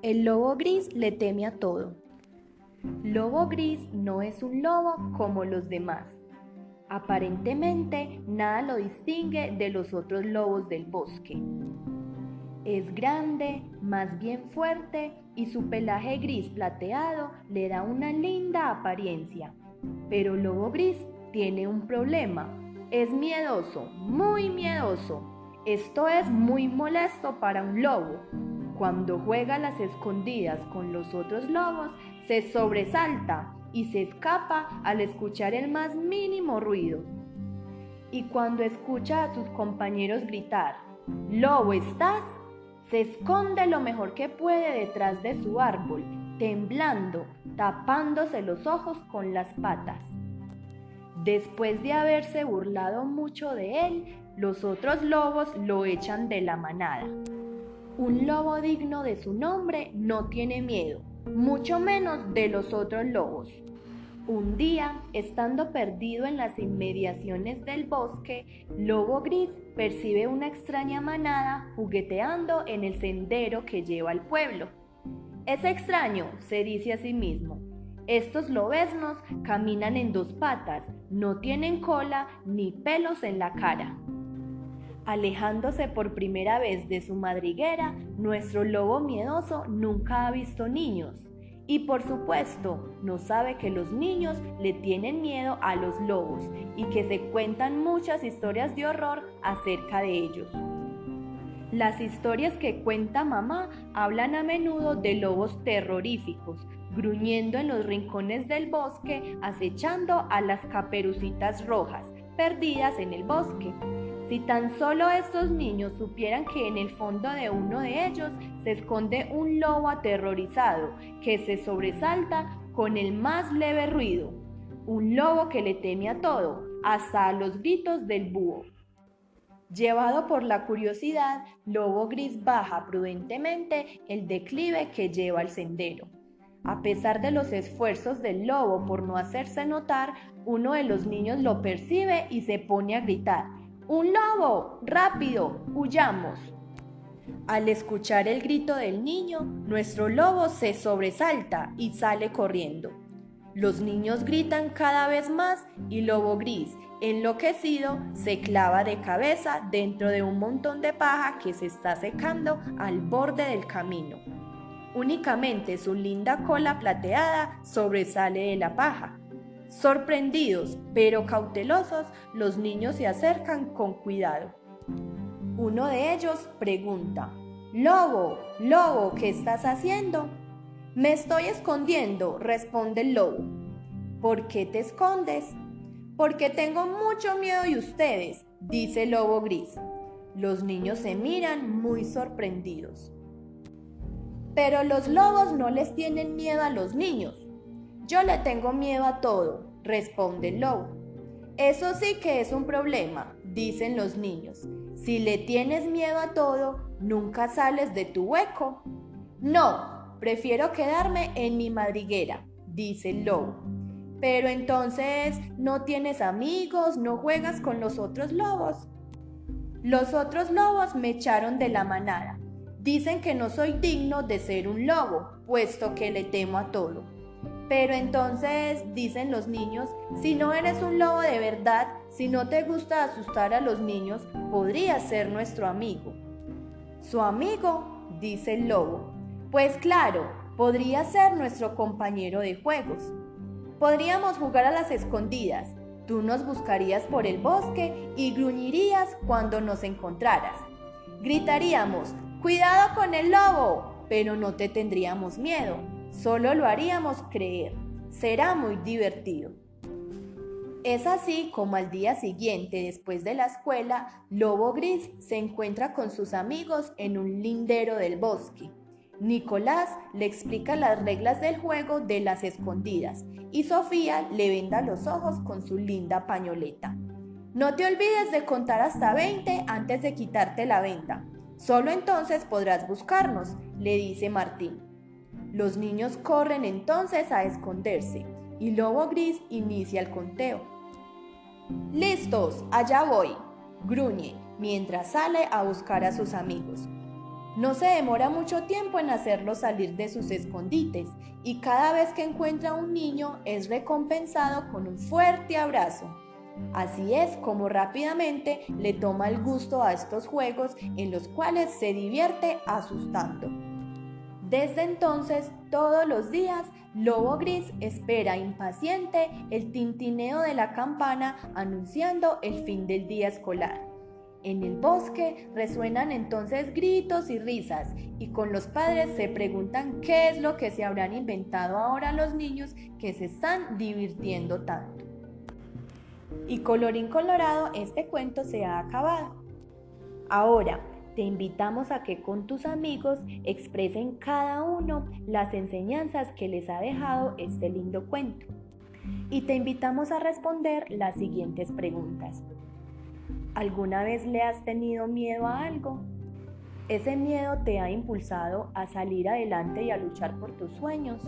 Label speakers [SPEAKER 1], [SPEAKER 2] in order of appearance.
[SPEAKER 1] El lobo gris le teme a todo. Lobo gris no es un lobo como los demás. Aparentemente nada lo distingue de los otros lobos del bosque. Es grande, más bien fuerte y su pelaje gris plateado le da una linda apariencia. Pero Lobo Gris tiene un problema. Es miedoso, muy miedoso. Esto es muy molesto para un lobo. Cuando juega a las escondidas con los otros lobos, se sobresalta y se escapa al escuchar el más mínimo ruido. Y cuando escucha a sus compañeros gritar, Lobo, ¿estás? Se esconde lo mejor que puede detrás de su árbol, temblando, tapándose los ojos con las patas. Después de haberse burlado mucho de él, los otros lobos lo echan de la manada. Un lobo digno de su nombre no tiene miedo, mucho menos de los otros lobos. Un día, estando perdido en las inmediaciones del bosque, Lobo Gris percibe una extraña manada jugueteando en el sendero que lleva al pueblo. Es extraño, se dice a sí mismo. Estos lobesnos caminan en dos patas, no tienen cola ni pelos en la cara. Alejándose por primera vez de su madriguera, nuestro lobo miedoso nunca ha visto niños. Y por supuesto, no sabe que los niños le tienen miedo a los lobos y que se cuentan muchas historias de horror acerca de ellos. Las historias que cuenta mamá hablan a menudo de lobos terroríficos, gruñendo en los rincones del bosque, acechando a las caperucitas rojas, perdidas en el bosque. Si tan solo estos niños supieran que en el fondo de uno de ellos se esconde un lobo aterrorizado que se sobresalta con el más leve ruido, un lobo que le teme a todo, hasta a los gritos del búho. Llevado por la curiosidad, Lobo Gris baja prudentemente el declive que lleva al sendero. A pesar de los esfuerzos del lobo por no hacerse notar, uno de los niños lo percibe y se pone a gritar. ¡Un lobo! ¡Rápido! ¡Huyamos! Al escuchar el grito del niño, nuestro lobo se sobresalta y sale corriendo. Los niños gritan cada vez más y Lobo Gris, enloquecido, se clava de cabeza dentro de un montón de paja que se está secando al borde del camino. Únicamente su linda cola plateada sobresale de la paja. Sorprendidos, pero cautelosos, los niños se acercan con cuidado. Uno de ellos pregunta, Lobo, lobo, ¿qué estás haciendo? Me estoy escondiendo, responde el lobo. ¿Por qué te escondes? Porque tengo mucho miedo de ustedes, dice el lobo gris. Los niños se miran muy sorprendidos. Pero los lobos no les tienen miedo a los niños. Yo le tengo miedo a todo, responde el lobo. Eso sí que es un problema, dicen los niños. Si le tienes miedo a todo, nunca sales de tu hueco. No, prefiero quedarme en mi madriguera, dice el lobo. Pero entonces, ¿no tienes amigos? ¿No juegas con los otros lobos? Los otros lobos me echaron de la manada. Dicen que no soy digno de ser un lobo, puesto que le temo a todo. Pero entonces, dicen los niños, si no eres un lobo de verdad, si no te gusta asustar a los niños, podrías ser nuestro amigo. ¿Su amigo? dice el lobo. Pues claro, podría ser nuestro compañero de juegos. Podríamos jugar a las escondidas. Tú nos buscarías por el bosque y gruñirías cuando nos encontraras. Gritaríamos, cuidado con el lobo, pero no te tendríamos miedo Solo lo haríamos creer. Será muy divertido. Es así como al día siguiente, después de la escuela, Lobo Gris se encuentra con sus amigos en un lindero del bosque. Nicolás le explica las reglas del juego de las escondidas y Sofía le venda los ojos con su linda pañoleta. No te olvides de contar hasta 20 antes de quitarte la venda. Solo entonces podrás buscarnos, le dice Martín. Los niños corren entonces a esconderse y Lobo Gris inicia el conteo. Listos, allá voy, gruñe mientras sale a buscar a sus amigos. No se demora mucho tiempo en hacerlos salir de sus escondites y cada vez que encuentra a un niño es recompensado con un fuerte abrazo. Así es como rápidamente le toma el gusto a estos juegos en los cuales se divierte asustando. Desde entonces, todos los días, Lobo Gris espera impaciente el tintineo de la campana anunciando el fin del día escolar. En el bosque resuenan entonces gritos y risas y con los padres se preguntan qué es lo que se habrán inventado ahora los niños que se están divirtiendo tanto. Y colorín colorado, este cuento se ha acabado. Ahora, te invitamos a que con tus amigos expresen cada uno las enseñanzas que les ha dejado este lindo cuento. Y te invitamos a responder las siguientes preguntas. ¿Alguna vez le has tenido miedo a algo? ¿Ese miedo te ha impulsado a salir adelante y a luchar por tus sueños?